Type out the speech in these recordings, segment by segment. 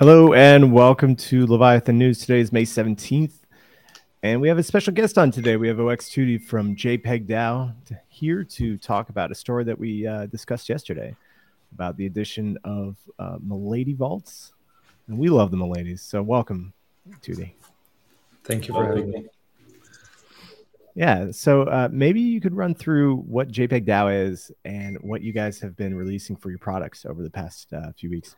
Hello and welcome to Leviathan News. Today is May 17th, and we have a special guest on today. We have 0xtutti from JPEG DAO here to talk about a story that we uh, discussed yesterday about the addition of uh, Milady vaults. And we love the Miladies, so welcome, Tutti. Thank you for having me. Yeah, so uh, maybe you could run through what JPEG DAO is and what you guys have been releasing for your products over the past uh, few weeks.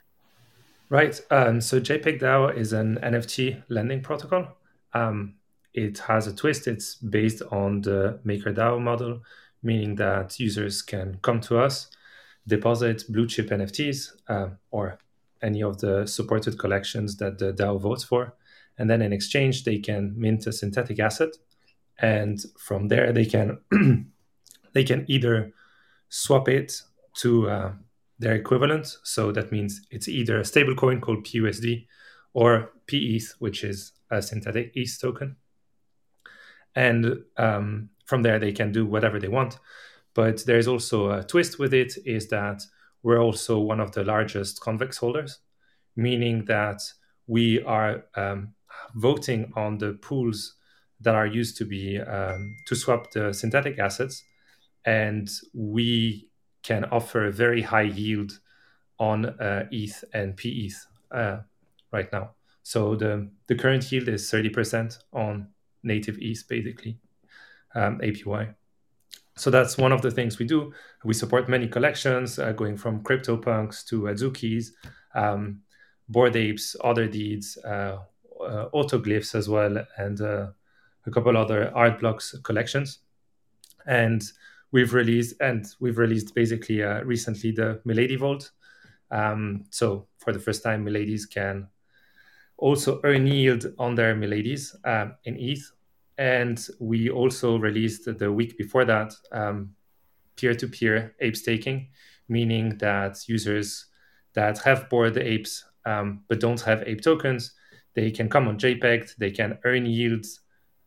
Right. Um, so JPEG DAO is an NFT lending protocol. Um, it has a twist. It's based on the MakerDAO model, meaning that users can come to us, deposit blue chip NFTs uh, or any of the supported collections that the DAO votes for. And then in exchange, they can mint a synthetic asset. And from there, they can they can either swap it to uh, their equivalent. So that means it's either a stablecoin called PUSD or PETH, which is a synthetic ETH token. And um, from there, they can do whatever they want. But there's also a twist with it is that we're also one of the largest convex holders, meaning that we are um, voting on the pools that are used to be um, to swap the synthetic assets, and we can offer a very high yield on uh, ETH and PETH uh, right now. So the, the current yield is 30% on native ETH, basically, um, APY. So that's one of the things we do. We support many collections, uh, going from CryptoPunks to Azukis, um, Bored Apes, Other Deeds, uh, uh, Autoglyphs as well, and uh, a couple other art blocks collections. And we've released and we've released basically uh, recently the Milady Vault. Um, so for the first time, Miladies can also earn yield on their Miladies um, in ETH. And we also released the week before that um, peer-to-peer ape staking, meaning that users that have bored the apes um, but don't have ape tokens, they can come on JPEG, they can earn yields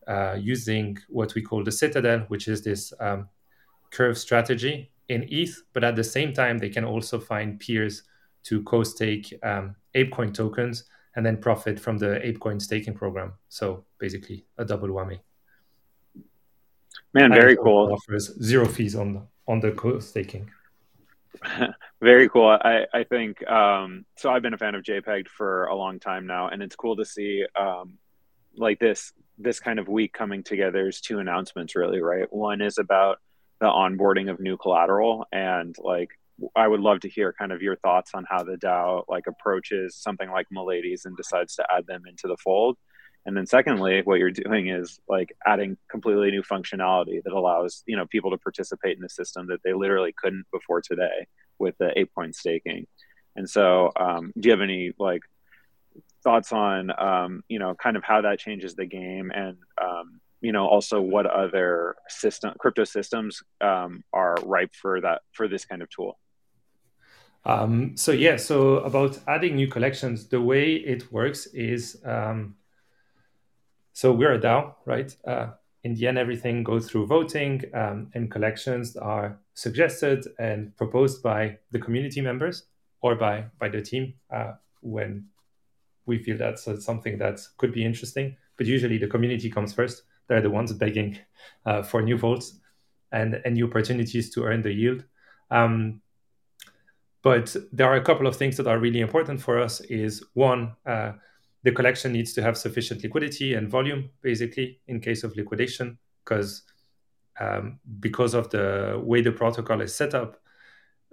uh, using what we call the Citadel, which is this um, curve strategy in ETH, but at the same time, they can also find peers to co-stake um, ApeCoin tokens and then profit from the ApeCoin staking program. So basically, a double whammy. Man, very cool. Offers zero fees on the, on the co-staking. very cool. I I think um, so. I've been a fan of JPEG for a long time now, and it's cool to see um, like this this kind of week coming together. is two announcements, really, right? One is about the onboarding of new collateral and like I would love to hear kind of your thoughts on how the DAO like approaches something like Miladies and decides to add them into the fold. And then secondly, what you're doing is like adding completely new functionality that allows, you know, people to participate in the system that they literally couldn't before today with the ApeCoin staking. And so um, do you have any like thoughts on um, you know, kind of how that changes the game and um, you know also what other system crypto systems um, are ripe for that for this kind of tool? Um, so yeah so about adding new collections the way it works is um, so we're a dao right? Uh, in the end everything goes through voting um, and collections are suggested and proposed by the community members or by by the team uh, when we feel that's something that could be interesting. But usually the community comes first they're the ones begging uh, for new vaults and, and new opportunities to earn the yield. Um, but there are a couple of things that are really important for us. Is one, uh, the collection needs to have sufficient liquidity and volume, basically, in case of liquidation, because um, because of the way the protocol is set up,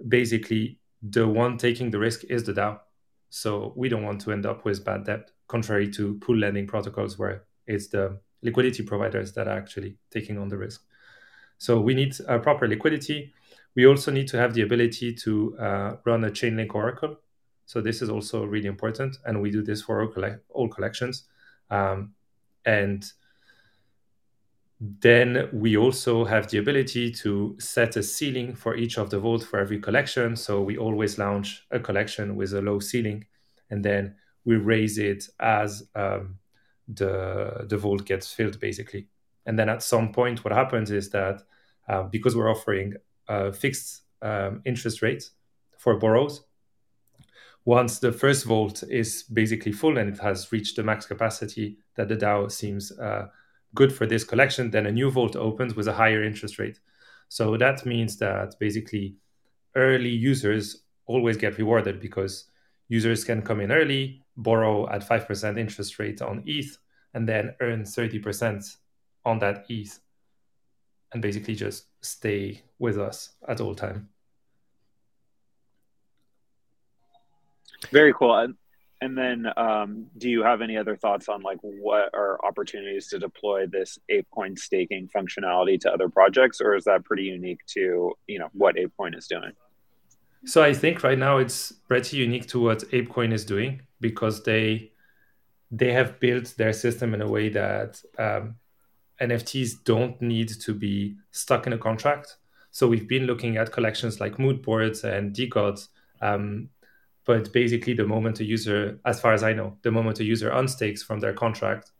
basically the one taking the risk is the DAO. So we don't want to end up with bad debt, contrary to pool lending protocols where it's the liquidity providers that are actually taking on the risk. So we need a proper liquidity. We also need to have the ability to uh, run a Chainlink Oracle. So this is also really important, and we do this for all collections. Um, and then we also have the ability to set a ceiling for each of the vault for every collection. So we always launch a collection with a low ceiling, and then we raise it as um, the the vault gets filled basically. And then at some point, what happens is that uh, because we're offering a fixed um, interest rates for borrows, once the first vault is basically full and it has reached the max capacity that the DAO seems uh, good for this collection, then a new vault opens with a higher interest rate. So that means that basically early users always get rewarded because users can come in early, borrow at 5% interest rate on ETH, and then earn 30% on that ETH and basically just stay with us at all time. Very cool. And, and then, um, do you have any other thoughts on like what are opportunities to deploy this ApeCoin staking functionality to other projects, or is that pretty unique to you know what ApeCoin is doing? So I think right now it's pretty unique to what ApeCoin is doing because they they have built their system in a way that um, NFTs don't need to be stuck in a contract. So we've been looking at collections like Moonbirds and DeGods. Um, but basically, the moment a user, as far as I know, the moment a user unstakes from their contract,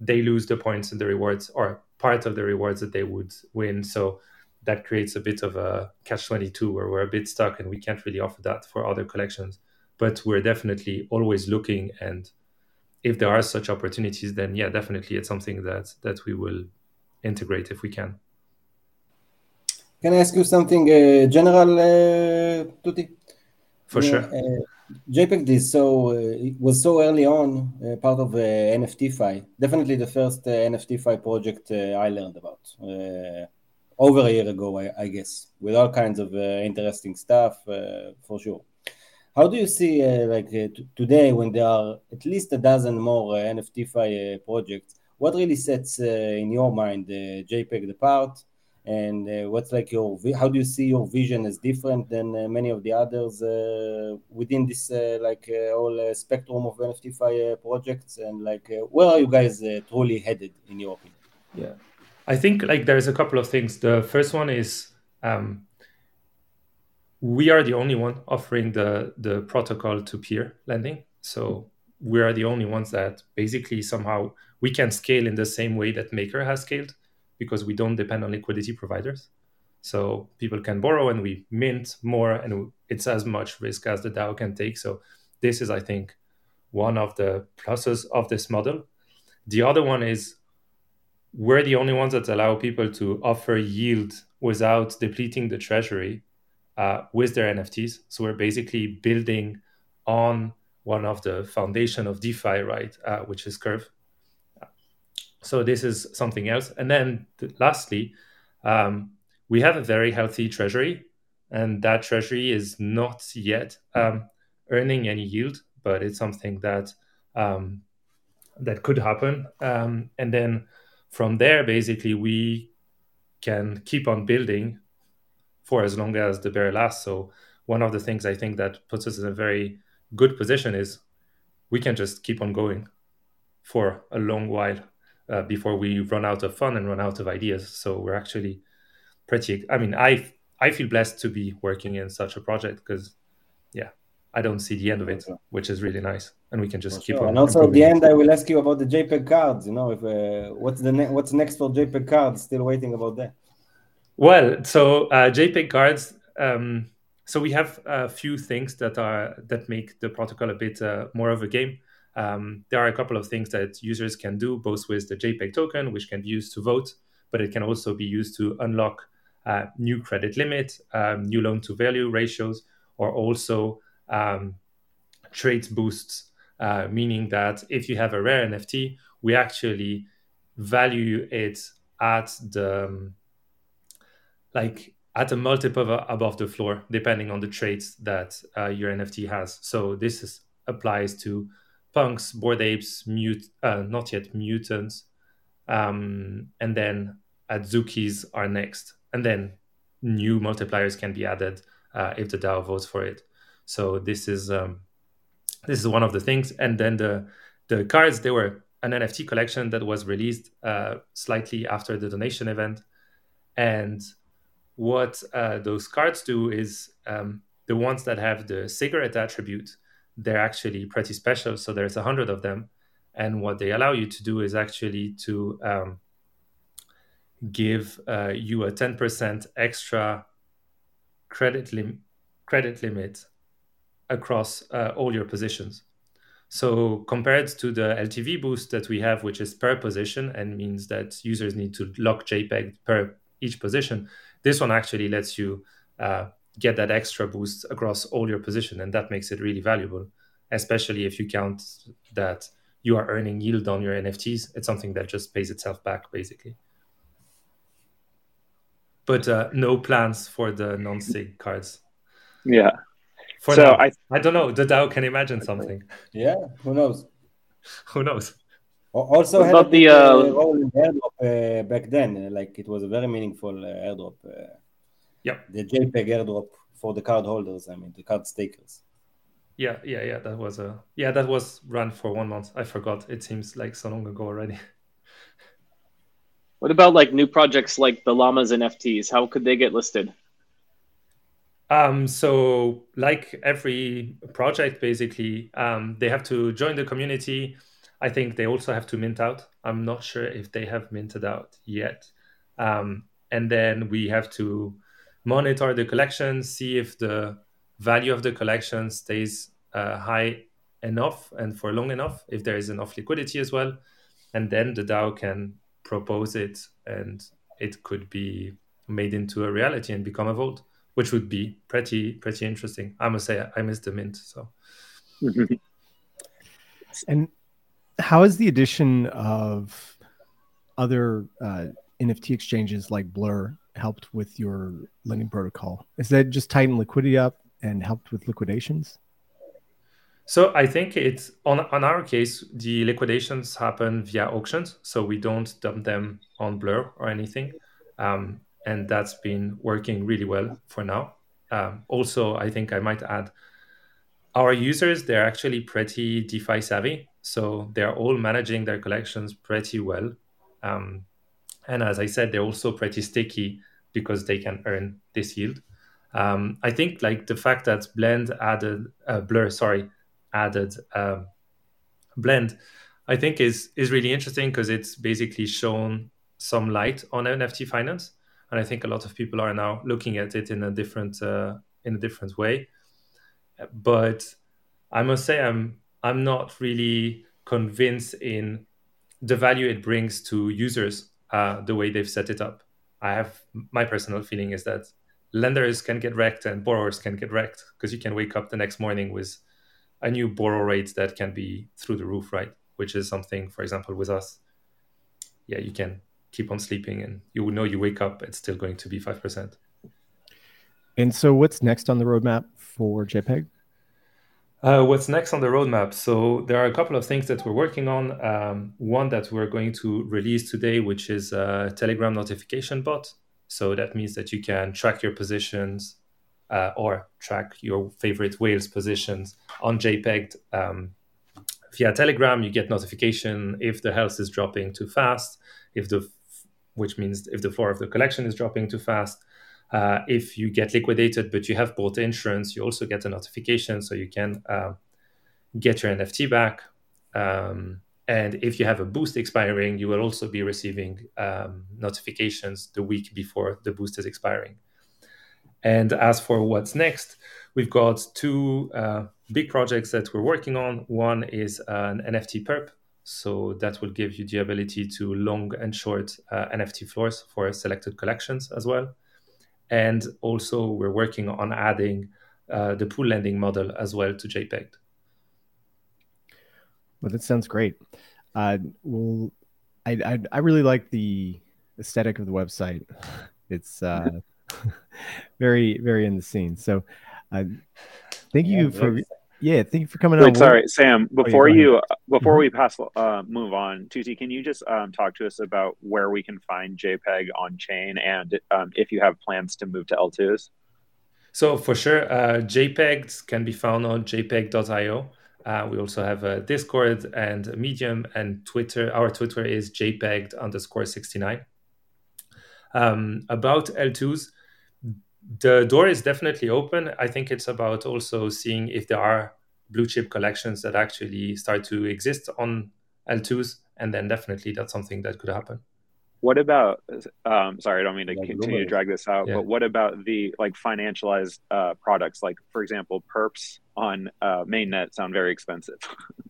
they lose the points and the rewards or part of the rewards that they would win. So that creates a bit of a catch 22 where we're a bit stuck and we can't really offer that for other collections. But we're definitely always looking and if there are such opportunities, then yeah, definitely it's something that that we will integrate if we can. Can I ask you something uh, general, uh, Tutti? For sure. Uh, JPEG is so uh, it was so early on uh, part of uh, NFTFi. Definitely the first uh, NFTFi project uh, I learned about uh, over a year ago, I, I, guess, with all kinds of uh, interesting stuff for sure. How do you see, uh, like uh, today, when there are at least a dozen more uh, NFTFi projects, what really sets in your mind JPEG apart? and uh, what's like your how do you see your vision as different than uh, many of the others uh, within this like whole spectrum of NFTFi projects and like where are you guys truly headed in your opinion? Yeah, I think like there's a couple of things. The first one is um, we are the only one offering the the protocol to peer lending. So we are the only ones that basically somehow we can scale in the same way that Maker has scaled because we don't depend on liquidity providers. So people can borrow and we mint more and it's as much risk as the DAO can take. So this is, I think, one of the pluses of this model. The other one is we're the only ones that allow people to offer yield without depleting the treasury uh, with their NFTs. So we're basically building on one of the foundation of DeFi, right, uh, which is Curve. So this is something else. And then lastly, um, we have a very healthy treasury, and that treasury is not yet um, earning any yield, but it's something that um, that could happen. Um, and then from there, basically, we can keep on building for as long as the bear lasts. So one of the things I think that puts us in a very good position is we can just keep on going for a long while uh, before we run out of fun and run out of ideas. So we're actually pretty. I mean, I I feel blessed to be working in such a project because, yeah, I don't see the end of it, which is really nice, and we can just keep on. And also at the end, I will ask you about the JPEG cards. You know, if uh, what's the ne- what's next for JPEG cards? Still waiting about that. Well, so uh, JPEG cards. Um, so we have a few things that are that make the protocol a bit uh, more of a game. Um, there are a couple of things that users can do, both with the JPEG token, which can be used to vote, but it can also be used to unlock uh, new credit limit, um, new loan to value ratios, or also um, trade boosts, uh, meaning that if you have a rare NFT, we actually value it at the um, like at a multiple above the floor, depending on the traits that uh, your NFT has. So this is, applies to punks, Bored Apes, mute, uh, not yet mutants, um, and then Azukis are next, and then new multipliers can be added uh, if the DAO votes for it. So this is um, this is one of the things, and then the the cards they were an NFT collection that was released uh, slightly after the donation event, and what uh, those cards do is um, the ones that have the cigarette attribute, they're actually pretty special. So there's a hundred of them, and what they allow you to do is actually to um, give uh, you a 10% extra credit lim- credit limit across uh, all your positions. So compared to the LTV boost that we have, which is per position and means that users need to lock JPEG per each position, this one actually lets you uh, get that extra boost across all your position, and that makes it really valuable, especially if you count that you are earning yield on your NFTs. It's something that just pays itself back, basically. But uh, no plans for the non-cig cards. Yeah. For so now, I I don't know. The DAO can imagine something. Yeah, who knows? Who knows? Al- Also, What had a the, uh, uh, role in airdrop uh, back then. Like it was a very meaningful uh, airdrop. Uh, Yep. The JPEG airdrop for the card holders. I mean, the card stakers. Yeah, yeah, yeah. That was a yeah. That was run for one month. I forgot. It seems like so long ago already. What about like new projects like the llamas and FTs? How could they get listed? Um, so like every project, basically, um, they have to join the community. I think they also have to mint out. I'm not sure if they have minted out yet. Um, and then we have to monitor the collection, see if the value of the collection stays uh, high enough and for long enough, if there is enough liquidity as well. And then the DAO can propose it and it could be made into a reality and become a vote which would be pretty pretty interesting. I must say I missed the mint. So And how has the addition of other uh, NFT exchanges like Blur helped with your lending protocol? Is that just tighten liquidity up and helped with liquidations? so I think it's on on our case the liquidations happen via auctions, so we don't dump them on Blur or anything. Um, and that's been working really well for now. Um, also, I think I might add our users, they're actually pretty DeFi savvy. So they're all managing their collections pretty well. Um, and as I said, they're also pretty sticky because they can earn this yield. Um, I think like the fact that Blend added, uh, Blur, sorry, added um, Blend, I think is is really interesting because it's basically shown some light on NFT finance and I think a lot of people are now looking at it in a different uh, in a different way. But I must say, I'm I'm not really convinced in the value it brings to users uh, the way they've set it up. I have my personal feeling is that lenders can get wrecked and borrowers can get wrecked because you can wake up the next morning with a new borrow rate that can be through the roof, right? Which is something, for example, with us. Yeah, you can keep on sleeping and you know you wake up it's still going to be 5% And so, what's next on the roadmap for JPEG? Uh, what's next on the roadmap? So there are a couple of things that we're working on. Um, one that we're going to release today which is a telegram notification bot. So that means that you can track your positions uh, or track your favorite whales positions on jpeg um, via telegram. You get notification if the health is dropping too fast if the which means if the floor of the collection is dropping too fast. Uh, if you get liquidated but you have bought insurance, you also get a notification so you can uh, get your NFT back. Um, and if you have a boost expiring, you will also be receiving um, notifications the week before the boost is expiring. And as for what's next, we've got two uh, big projects that we're working on. One is an NFT perp, so that will give you the ability to long and short uh, NFT floors for selected collections as well. And also, we're working on adding uh, the pool lending model as well to JPEG. Well, that sounds great. Uh, well, I, I I really like the aesthetic of the website. It's uh, very very in the scene. So, uh, thank you for yeah, thank you for coming on. Wait, sorry, Sam. Before go ahead. you before Mhm. we pass uh, move on, Tutti, can you just um, talk to us about where we can find JPEG on chain and um, if you have plans to move to L2s? So for sure, uh, JPEGs can be found on jpeg.io. Uh, we also have a Discord and a Medium and Twitter. Our Twitter is jpeg underscore 69. Um, about L2s, the door is definitely open. I think it's about also seeing if there are blue chip collections that actually start to exist on L2s. And then definitely that's something that could happen. what about um, sorry i don't mean to continue to drag this out yeah. but what about the like financialized uh, products like for example perps on uh, mainnet sound very expensive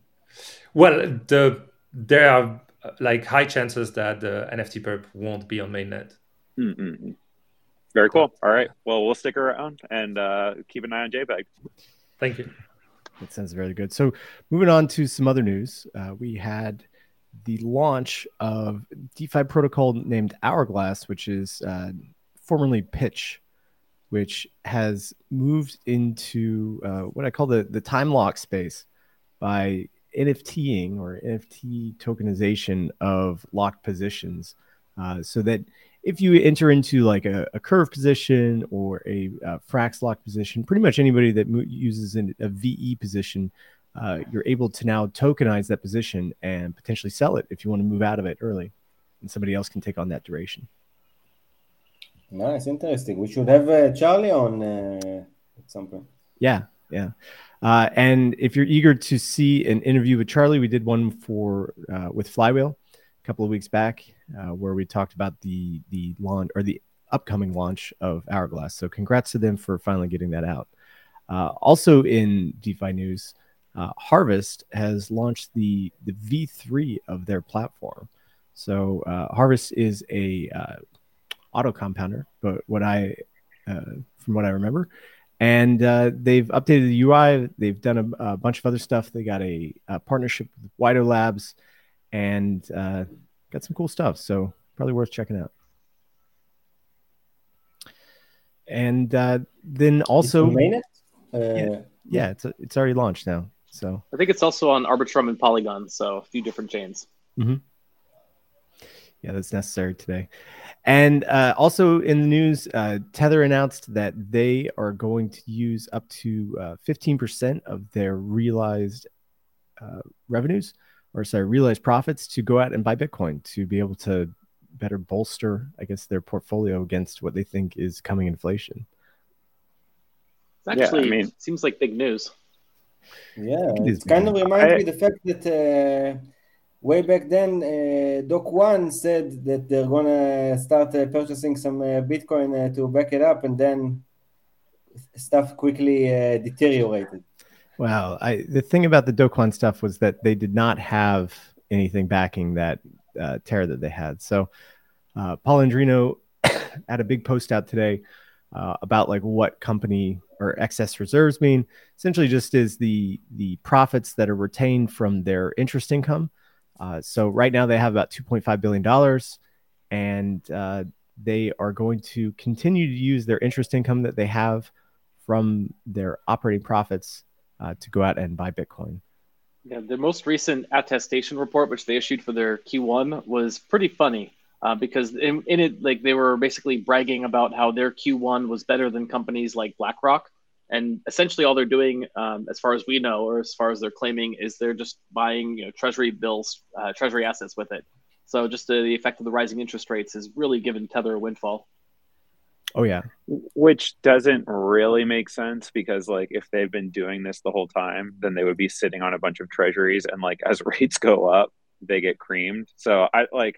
well the there are like high chances that the nft perp won't be on mainnet mm very cool. All right. Well we'll stick around and uh, keep an eye on jpeg thank you. That sounds very good. So moving on to some other news uh, we had the launch of DeFi protocol named Hourglass, which is uh, formerly Pitch, which has moved into uh, what I call the, the time lock space by NFTing or NFT tokenization of locked positions. Uh, so that if you enter into like a, a curve position or a, a frax lock position, pretty much anybody that mo- uses an, a VE position uh, you're able to now tokenize that position and potentially sell it if you want to move out of it early, and somebody else can take on that duration. Nice, interesting. We should have uh, Charlie on uh, at some point. Yeah, yeah. Uh, and if you're eager to see an interview with Charlie, we did one for uh, with Flywheel a couple of weeks back, uh, where we talked about the the launch or the upcoming launch of Hourglass. So congrats to them for finally getting that out. Uh, also in DeFi news, uh, Harvest has launched the the V3 of their platform. So uh, Harvest is a uh, auto compounder, but what I uh, from what I remember, and they've updated the UI. They've done a, a, bunch of other stuff. They got a, a partnership with Wido Labs, and got some cool stuff. So probably worth checking out. And then also, yeah, yeah, it's it's already launched now. So I think it's also on Arbitrum and Polygon, so a few different chains. Mm-hmm. Yeah, that's necessary today. And uh, also in the news, uh, Tether announced that they are going to use up to uh, 15% of their realized uh, revenues, or sorry, realized profits to go out and buy Bitcoin to be able to better bolster, I guess, their portfolio against what they think is coming inflation. It's Actually, yeah, I mean, seems like big news. Yeah, it kind of reminds I, me the fact that uh, way back then, uh, Do-Kwon said that they're gonna start uh, purchasing some uh, Bitcoin uh, to back it up, and then stuff quickly uh, deteriorated. Wow, I, the thing about the Do-Kwon stuff was that they did not have anything backing that Terra that they had. So, Paolo Ardoino had a big post out today about like what company or excess reserves mean essentially just is the the profits that are retained from their interest income. Uh, so right now they have about 2.5 billion dollars, and uh, they are going to continue to use their interest income that they have from their operating profits uh, to go out and buy Bitcoin. Yeah, their most recent attestation report, which they issued for their Q1, was pretty funny. Uh, because in, in, it, like they were basically bragging about how their Q1 was better than companies like BlackRock, and essentially all they're doing, um, as far as we know, or as far as they're claiming, is they're just buying you know, Treasury bills, uh, Treasury assets with it. So just uh, the effect of the rising interest rates has really given Tether a windfall. Oh yeah, which doesn't really make sense because like if they've been doing this the whole time, then they would be sitting on a bunch of treasuries, and like as rates go up, they get creamed. So I like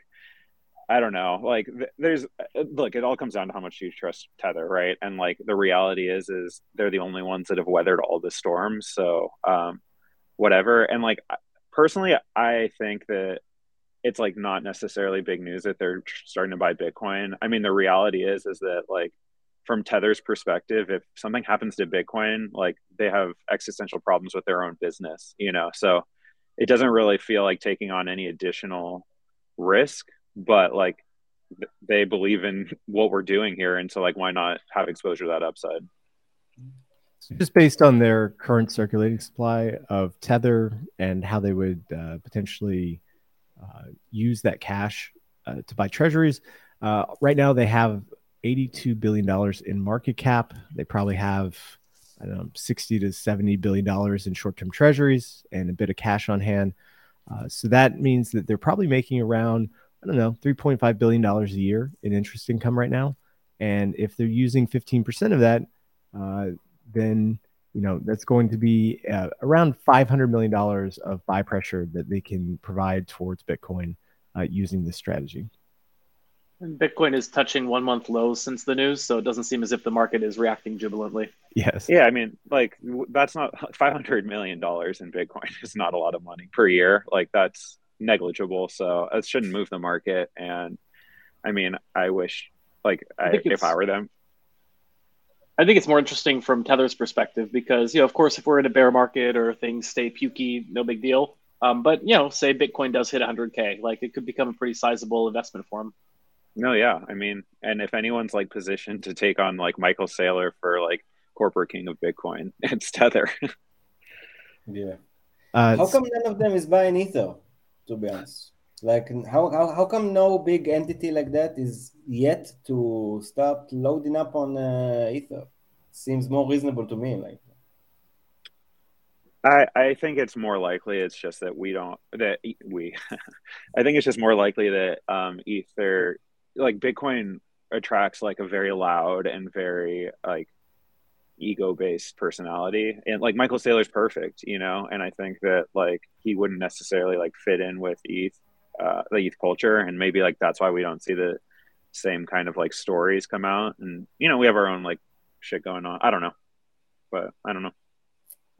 I don't know. Like, there's look, it all comes down to how much you trust Tether, right? And like, the reality is, is they're the only ones that have weathered all the storms. So, um, whatever. And like, personally, I think that it's like not necessarily big news that they're starting to buy Bitcoin. I mean, the reality is, is that like, from Tether's perspective, if something happens to Bitcoin, like they have existential problems with their own business, you know. So, it doesn't really feel like taking on any additional risk but like they believe in what we're doing here and so like why not have exposure to that upside just based on their current circulating supply of tether and how they would uh, potentially use that cash uh, to buy treasuries. Uh, right now they have 82 billion dollars in market cap. They probably have i don't know 60 to 70 billion dollars in short-term treasuries and a bit of cash on hand. Uh, so that means that they're probably making around I don't know, $3.5 billion a year in interest income right now. And if they're using 15% of that, uh, then you know that's going to be uh, around 500 million dollars of buy pressure that they can provide towards Bitcoin uh, using this strategy. And Bitcoin is touching one month lows since the news, so it doesn't seem as if the market is reacting jubilantly. Yes. Yeah, I mean, like that's not five hundred million dollars in Bitcoin is not a lot of money per year. Like that's negligible, so it shouldn't move the market. And I mean, I wish, like, I I if I were them, I think it's more interesting from Tether's perspective because, you know, of course, if we're in a bear market or things stay pukey, no big deal. Um, but you know, say Bitcoin does hit 100k, like it could become a pretty sizable investment for him. no, yeah, I mean, and if anyone's like positioned to take on like Michael Saylor for like corporate king of Bitcoin, it's Tether. Yeah. Uh, How come none of them is buying Ether? To be honest, like how how, how come no big entity like that is yet to start loading up on uh, Ether? Seems more reasonable to me. Like I, I think it's more likely it's just that we don't that we I think it's just more likely that um ether like Bitcoin attracts like a very loud and very like ego based personality and like Michael Saylor's perfect you know and I think that like he wouldn't necessarily like fit in with ETH uh the ETH culture and maybe like that's why we don't see the same kind of like stories come out and you know we have our own like shit going on I don't know but I don't know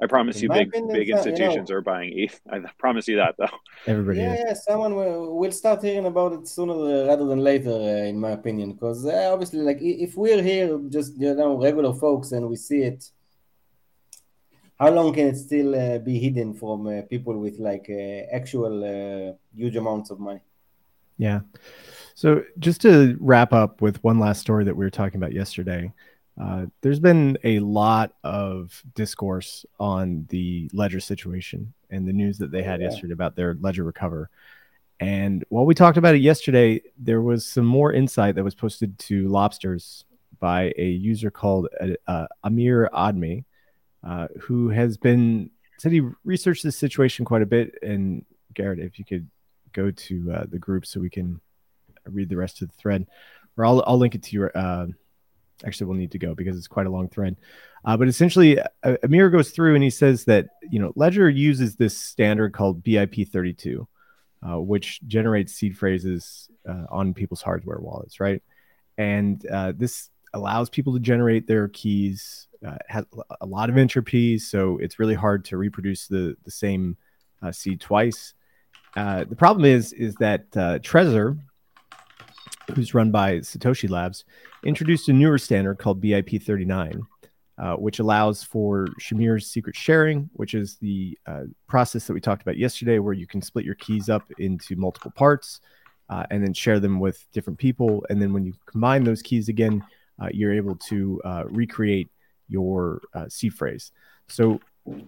I promise In you, big opinion, big it's not- you institutions know- are buying ETH. I promise you that, though. everybody yeah, is. yeah, someone will, will start hearing about it sooner rather than later, uh, in my opinion. Because uh, obviously, like if we're here, just you know, regular folks, and we see it, how long can it still uh, be hidden from uh, people with like uh, actual uh, huge amounts of money? Yeah. So just to wrap up with one last story that we were talking about yesterday, uh, there's been a lot of discourse on the ledger situation and the news that they had Yeah. yesterday about their ledger recover. And while we talked about it yesterday, there was some more insight that was posted to Lobsters by a user called uh, Amir Admi, uh, who has been said he researched this situation quite a bit. And Garrett, if you could go to uh, the group so we can read the rest of the thread, or I'll, I'll link it to your. Uh, actually, we'll need to go because it's quite a long thread. Uh, but essentially, uh, Amir goes through and he says that you know Ledger uses this standard called BIP32, uh, which generates seed phrases on people's hardware wallets, right? And this allows people to generate their keys. Uh, has a lot of entropy, so it's really hard to reproduce the the same uh, seed twice. Uh, the problem is is that uh, Trezor, who's run by Satoshi Labs, introduced a newer standard called BIP39, uh, which allows for Shamir's secret sharing, which is the uh, process that we talked about yesterday, where you can split your keys up into multiple parts and then share them with different people. And then when you combine those keys again, you're able to recreate your uh, seed phrase. So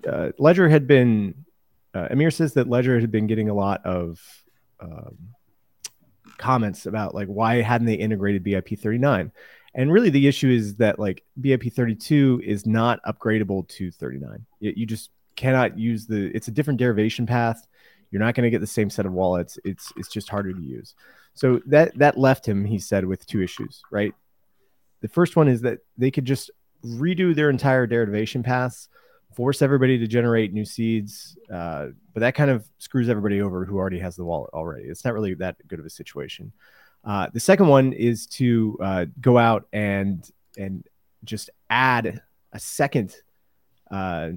uh, Ledger had been, uh, Amir says that Ledger had been getting a lot of um, comments about like why hadn't they integrated BIP 39? And really, the issue is that like BIP 32 is not upgradable to 39. You, you just cannot use the. It's a different derivation path. You're not going to get the same set of wallets. It's it's just harder to use. So that that left him, he said, with two issues. Right. The first one is that they could just redo their entire derivation paths, force everybody to generate new seeds, uh, but that kind of screws everybody over who already has the wallet already. It's not really that good of a situation. Uh, the second one is to uh, go out and and just add a second uh,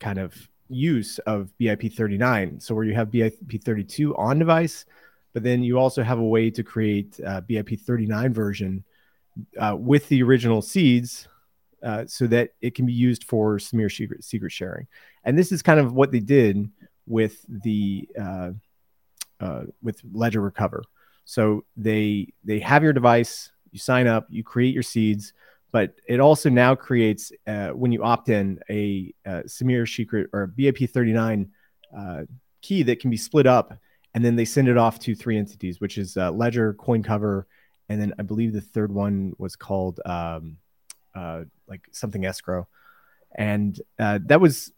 kind of use of BIP 39. So where you have BIP 32 on device, but then you also have a way to create uh, BIP 39 version uh, with the original seeds. Uh, so that it can be used for Shamir secret, secret sharing, and this is kind of what they did with the uh, uh, with Ledger Recover. So they they have your device, you sign up, you create your seeds, but it also now creates uh, when you opt in a, uh Shamir secret or BIP 39 uh, key that can be split up, and then they send it off to three entities, which is uh, Ledger, CoinCover, and then I believe the third one was called um, uh, like something escrow, and uh, that was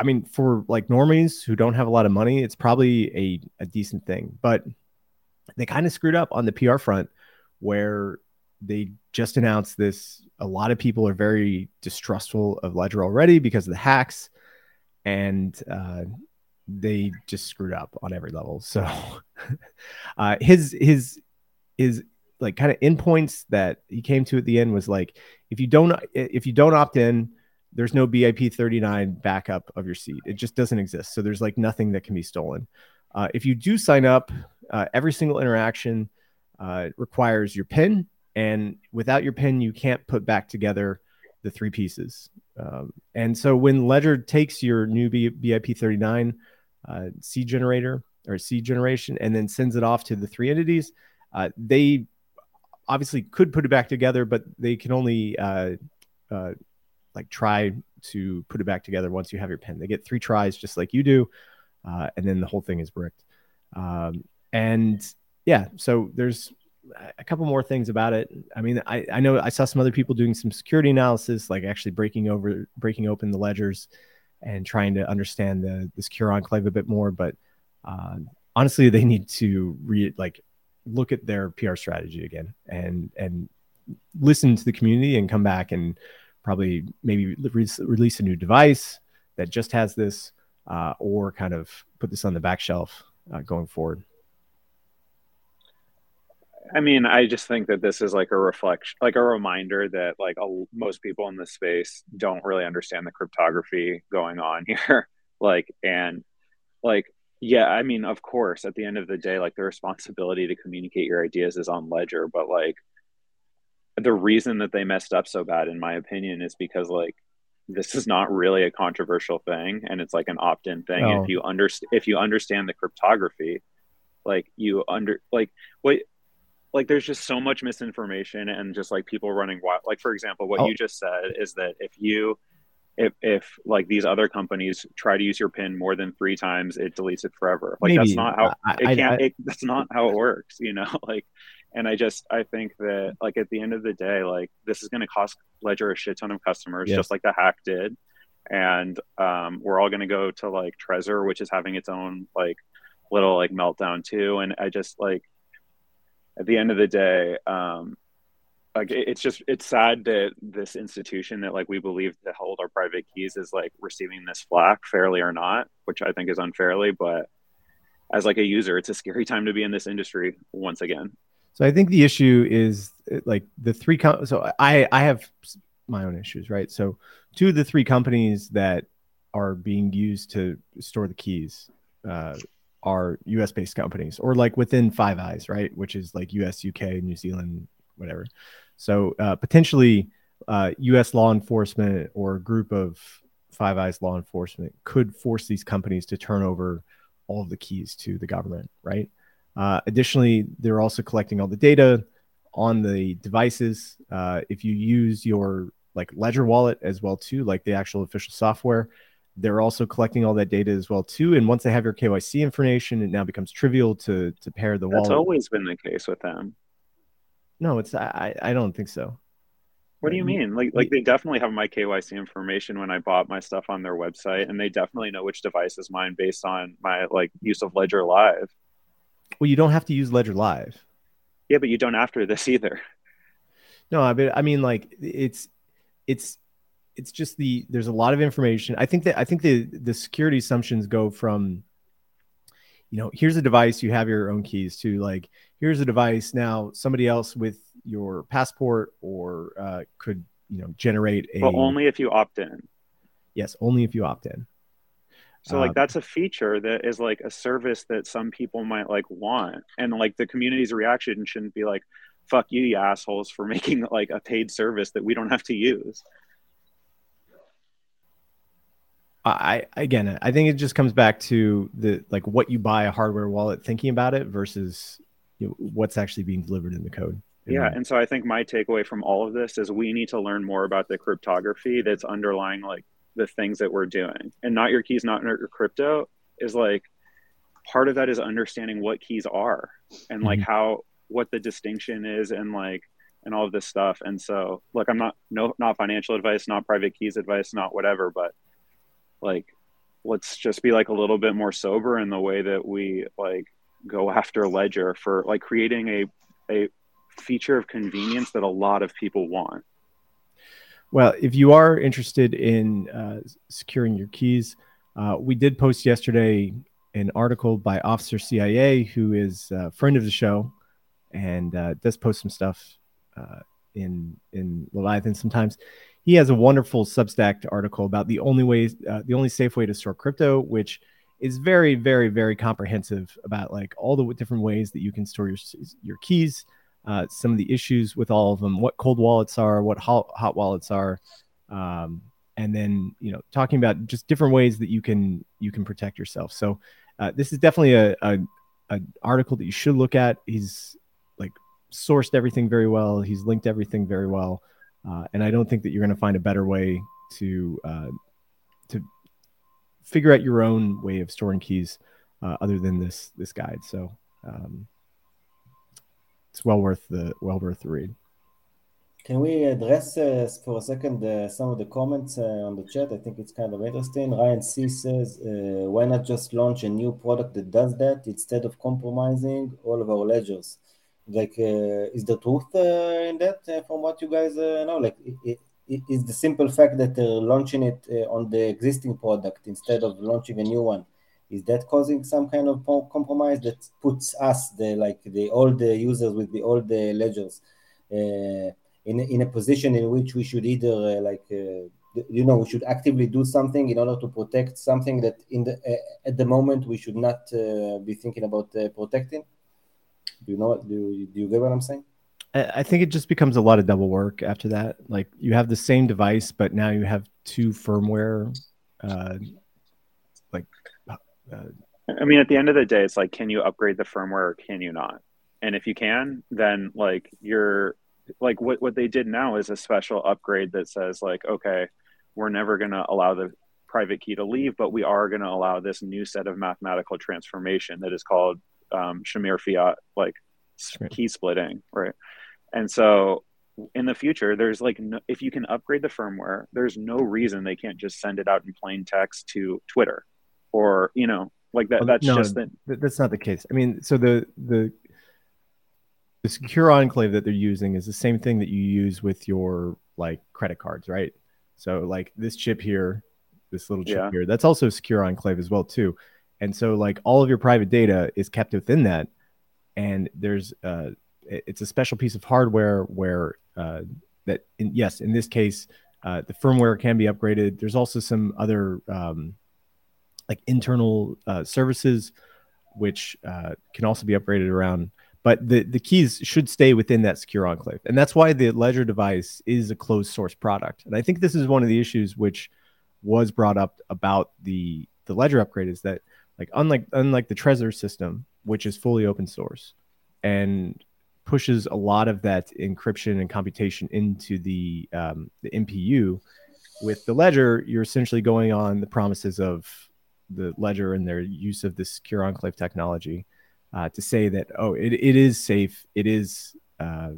I- mean, for like normies who don't have a lot of money, it's probably a, a decent thing. But they kind of screwed up on the PR front where they just announced this. A lot of people are very distrustful of Ledger already because of the hacks, and uh, they just screwed up on every level. So uh, his his his like kind of endpoints that he came to at the end was like if you don't if you don't opt in there's no bip 39 backup of your seed it just doesn't exist. So there's like nothing that can be stolen. Uh, if you do sign up uh, every single interaction uh, requires your pin and without your pin you can't put back together the three pieces. Um, and so when ledger takes your new bip 39 uh, seed generator or seed generation and then sends it off to the three entities uh, they obviously could put it back together, but they can only uh, uh, like try to put it back together once you have your pen. They get three tries, just like you do, uh, and then the whole thing is bricked. Um, and yeah, so there's a couple more things about it. I mean, I, I know I saw some other people doing some security analysis, like actually breaking over, breaking open the ledgers, and trying to understand the the secure enclave a bit more. But uh, honestly, they need to read like look at their PR strategy again and and listen to the community and come back and probably maybe re- release a new device that just has this uh, or kind of put this on the back shelf uh, going forward. I mean, I just think that this is like a reflection, like a reminder that like a, most people in this space don't really understand the cryptography going on here. like, and like yeah, I mean, of course, at the end of the day, like the responsibility to communicate your ideas is on Ledger, but like the reason that they messed up so bad, in my opinion, is because like this is not really a controversial thing, and it's like an opt-in thing. No. If you understand, if you understand the cryptography, like you under like what like there's just so much misinformation and just like people running wild like for example what oh. you just said is that if you if, if like these other companies try to use your pin more than three times, it deletes it forever. Like Maybe. that's not how I, it can't. I, it, that's not how it works, you know. Like, and I just I think that like at the end of the day, like this is going to cost Ledger a shit ton of customers, just like the hack did, and um, we're all going to go to like Trezor, which is having its own like little like meltdown too. And I just like at the end of the day, um, like it's just it's sad that this institution that like we believe to hold our private keys is like receiving this flack fairly or not which i think is unfairly but as like a user it's a scary time to be in this industry once again. So i think the issue is like the three com- so i i have my own issues right? So two of the three companies that are being used to store the keys uh, are us based companies or like within five eyes right? Which is like us uk new zealand whatever so uh, potentially, uh, U.S. law enforcement or a group of Five Eyes law enforcement could force these companies to turn over all of the keys to the government, right? Uh, additionally, they're also collecting all the data on the devices. Uh, if you use your like Ledger wallet as well too, like the actual official software, they're also collecting all that data as well too. And once they have your KYC information, it now becomes trivial to to pair the That's wallet. That's always been the case with them. No, it's I. I don't think so. What do you mean? Like, like they definitely have my KYC information when I bought my stuff on their website, and they definitely know which device is mine based on my like use of Ledger Live. Well, you don't have to use Ledger Live. Yeah, but you don't after this either. No, I mean, I mean, like it's it's it's just the there's a lot of information. I think that I think the the security assumptions go from, you know, here's a device you have your own keys to like here's a device. Now somebody else with your passport or uh, could you know generate a but only if you opt in. Yes only if you opt in. So like um, that's a feature that is like a service that some people might like want. And like the community's reaction shouldn't be like fuck you you assholes for making like a paid service that we don't have to use I again, I think it just comes back to the like what you buy a hardware wallet thinking about it versus you know, what's actually being delivered in the code. Yeah, and so I think my takeaway from all of this is we need to learn more about the cryptography that's underlying like the things that we're doing, and not your keys, not your crypto is like part of that is understanding what keys are and like mm-hmm. how what the distinction is and like and all of this stuff. And so, look, I'm not no not financial advice, not private keys advice, not whatever, but like let's just be like a little bit more sober in the way that we like go after Ledger for like creating a a feature of convenience that a lot of people want. Well, if you are interested in uh, securing your keys, uh, we did post yesterday an article by Officer CIA, who is a friend of the show, and uh, does post some stuff uh, in in Leviathan sometimes. He has a wonderful Substack article about the only ways, uh, the only safe way to store crypto, which is very, very, very comprehensive about like all the different ways that you can store your your keys, uh, some of the issues with all of them, what cold wallets are, what hot, hot wallets are, um, and then you know talking about just different ways that you can you can protect yourself. So uh, this is definitely a, a, a article that you should look at. He's sourced everything very well. He's linked everything very well, uh, and I don't think that you're going to find a better way to uh, to figure out your own way of storing keys uh, other than this this guide. So um, it's well worth the well worth the read. Can we address uh, for a second uh, some of the comments uh, on the chat? I think it's kind of interesting. Ryan C says, "Why not just launch a new product that does that instead of compromising all of our ledgers?" Like, uh, is the truth uh, in that from what you guys know? Like, it, it is the simple fact that they're launching it on the existing product instead of launching a new one. Is that causing some kind of compromise that puts us, the like the old users with the old ledgers? in in a position in which we should either uh, like uh, you know we should actively do something in order to protect something that in the uh, at the moment we should not be thinking about protecting do you know what do, you, do you get what i'm saying I think it just becomes a lot of double work after that. Like you have the same device, but now you have two firmware. Uh, like, uh, I mean, at the end of the day, it's like, can you upgrade the firmware or can you not? And if you can, then like you're like what what they did now is a special upgrade that says like okay we're never going to allow the private key to leave but we are going to allow this new set of mathematical transformation that is called um, Shamir fiat like key splitting right and so in the future there's like no, if you can upgrade the firmware there's no reason they can't just send it out in plain text to twitter or you know like that that's no, just the, that's not the case i mean so the the the secure enclave that they're using is the same thing that you use with your like credit cards, right? So like this chip here, this little chip yeah. here, that's also a secure enclave as well too. And so like all of your private data is kept within that, and there's uh, it's a special piece of hardware where uh, that in, yes, in this case, uh, the firmware can be upgraded. There's also some other um, like internal uh, services which uh, can also be upgraded around but the, the keys should stay within that secure enclave. And that's why the Ledger device is a closed source product. And I think this is one of the issues which was brought up about the, the Ledger upgrade is that like unlike unlike the Trezor system, which is fully open source and pushes a lot of that encryption and computation into the um, the MPU, with the Ledger, you're essentially going on the promises of the Ledger and their use of the secure enclave technology uh, to say that oh it, it is safe. It is uh,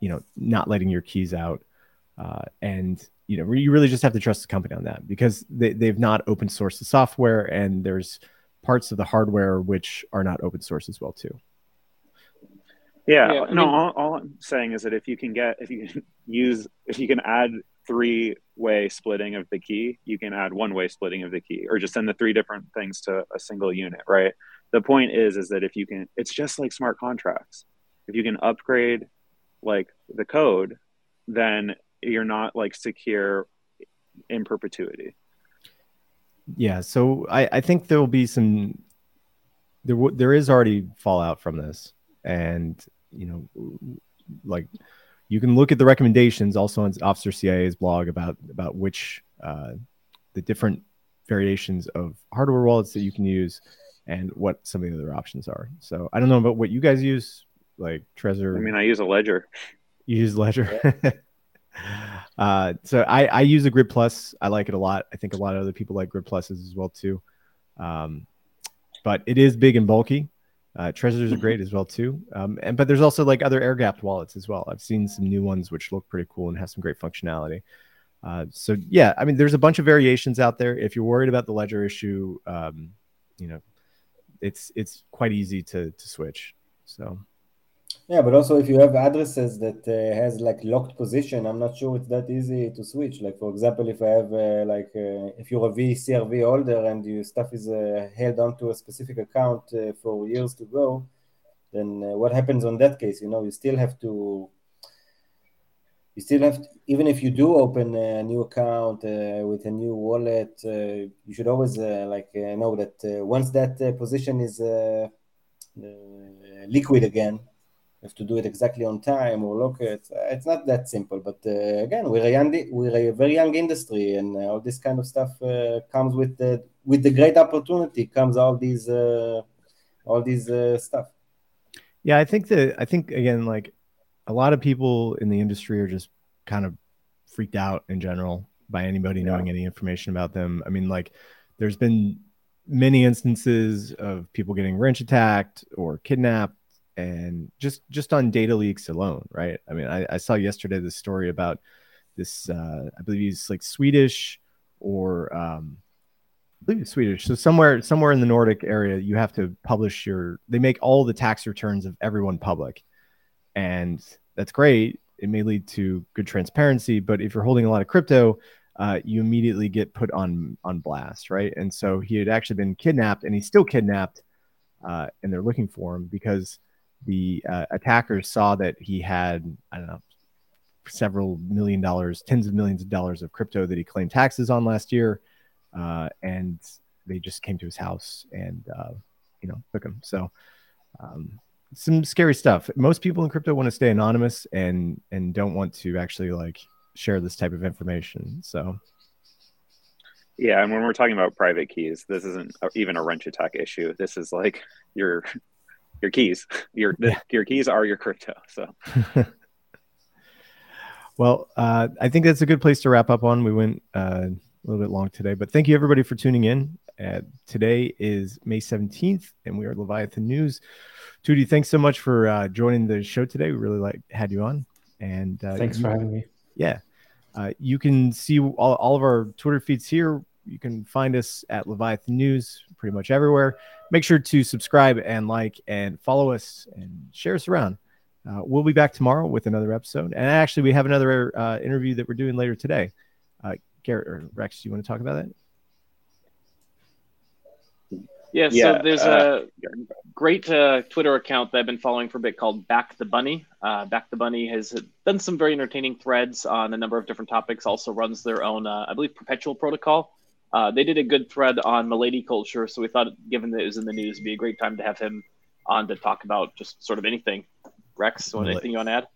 you know not letting your keys out. Uh, and you know you really just have to trust the company on that because they, they've not open sourced the software and there's parts of the hardware which are not open source as well too. Yeah, yeah no mean, all, all i'm saying is that if you can get if you can use if you can add three way splitting of the key you can add one way splitting of the key or just send the three different things to a single unit right? The point is is that if you can it's just like smart contracts. If you can upgrade like the code then you're not like secure in perpetuity yeah so i i think there will be some there w- there is already fallout from this and you know like you can look at the recommendations also on OfficerCIA's blog about about which uh, the different variations of hardware wallets that you can use and what some of the other options are. So I don't know about what you guys use, like Trezor. I mean, I use a Ledger. You use Ledger. uh, so I, I use a GridPlus. I like it a lot. I think a lot of other people like GridPluses as well too. Um, but it is big and bulky. Uh, Trezors are great as well too. Um, and but there's also like other air gapped wallets as well. I've seen some new ones which look pretty cool and have some great functionality. Uh, so yeah, I mean, there's a bunch of variations out there. If you're worried about the ledger issue, um, you know, it's it's quite easy to to switch. So yeah, but also if you have addresses that uh, has like locked position, I'm not sure it's that easy to switch. Like for example, if I have uh, like uh, if you're a veCRV holder and your stuff is uh, held onto a specific account uh, for years to go, then uh, what happens on that case? You know, you still have to you still have to, even if you do open a new account with a new wallet you should always like know that once that position is liquid again have to do it exactly on time or look at uh, it's not that simple but uh, again we're a young we're a very young industry and uh, all this kind of stuff comes with the with the great opportunity comes all these all these stuff yeah i think that i think again like a lot of people in the industry are just kind of freaked out in general by anybody yeah. knowing any information about them. I mean, like, there's been many instances of people getting wrench attacked or kidnapped and just just on data leaks alone right i mean i, I saw yesterday the story about this uh, i believe he's like swedish or um, i believe it's swedish so somewhere somewhere in the nordic area you have to publish your they make all the tax returns of everyone public and that's great. It may lead to good transparency, but if you're holding a lot of crypto, uh, you immediately get put on on blast, right? And so he had actually been kidnapped, and he's still kidnapped, uh, and they're looking for him because the uh, attackers saw that he had I don't know several million dollars, tens of millions of dollars of crypto that he claimed taxes on last year, uh, and they just came to his house and uh, you know took him. So um, some scary stuff. Most people in crypto want to stay anonymous and and don't want to actually like share this type of information. So yeah, and when we're talking about private keys, this isn't even a wrench attack issue. This is like your your keys. Your yeah. your keys are your crypto. So Well, uh, I think that's a good place to wrap up on. We went uh, a little bit long today, but thank you everybody for tuning in. Uh, today is May 17th, and we are Leviathan News. Tutti, thanks so much for uh, joining the show today. We really like had you on, and uh, thanks you, for having me. Yeah, uh, you can see all, all of our Twitter feeds here. You can find us at Leviathan News pretty much everywhere. Make sure to subscribe and like and follow us and share us around. Uh, we'll be back tomorrow with another episode. And actually, we have another uh, interview that we're doing later today. Uh, Garrett or Rex, do you want to talk about that? Yeah, yeah so there's uh, a great uh, Twitter account that I've been following for a bit called Back the Bunny. Uh, Back the Bunny has done some very entertaining threads on a number of different topics. Also runs their own, uh, I believe, perpetual protocol. Uh, they did a good thread on Milady culture, so we thought, given that it was in the news, it'd be a great time to have him on to talk about just sort of anything. Rex, anything you want to add?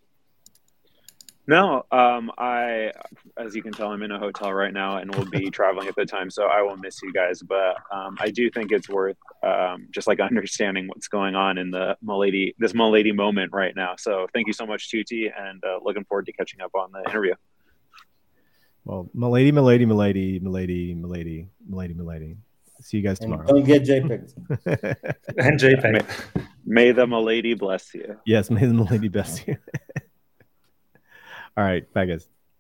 No, um, I, as you can tell, I'm in a hotel right now and will be traveling at the time, so I will miss you guys. But um, I do think it's worth um, just like understanding what's going on in the Milady, this Milady moment right now. So thank you so much, Tutti, and uh, looking forward to catching up on the interview. Well, Milady, Milady, Milady, Milady, Milady, Milady, Milady. See you guys tomorrow. don't get JPEGs. and JPEG. May, may the Milady bless you. Yes, may the Milady bless you. All right. Bye, guys.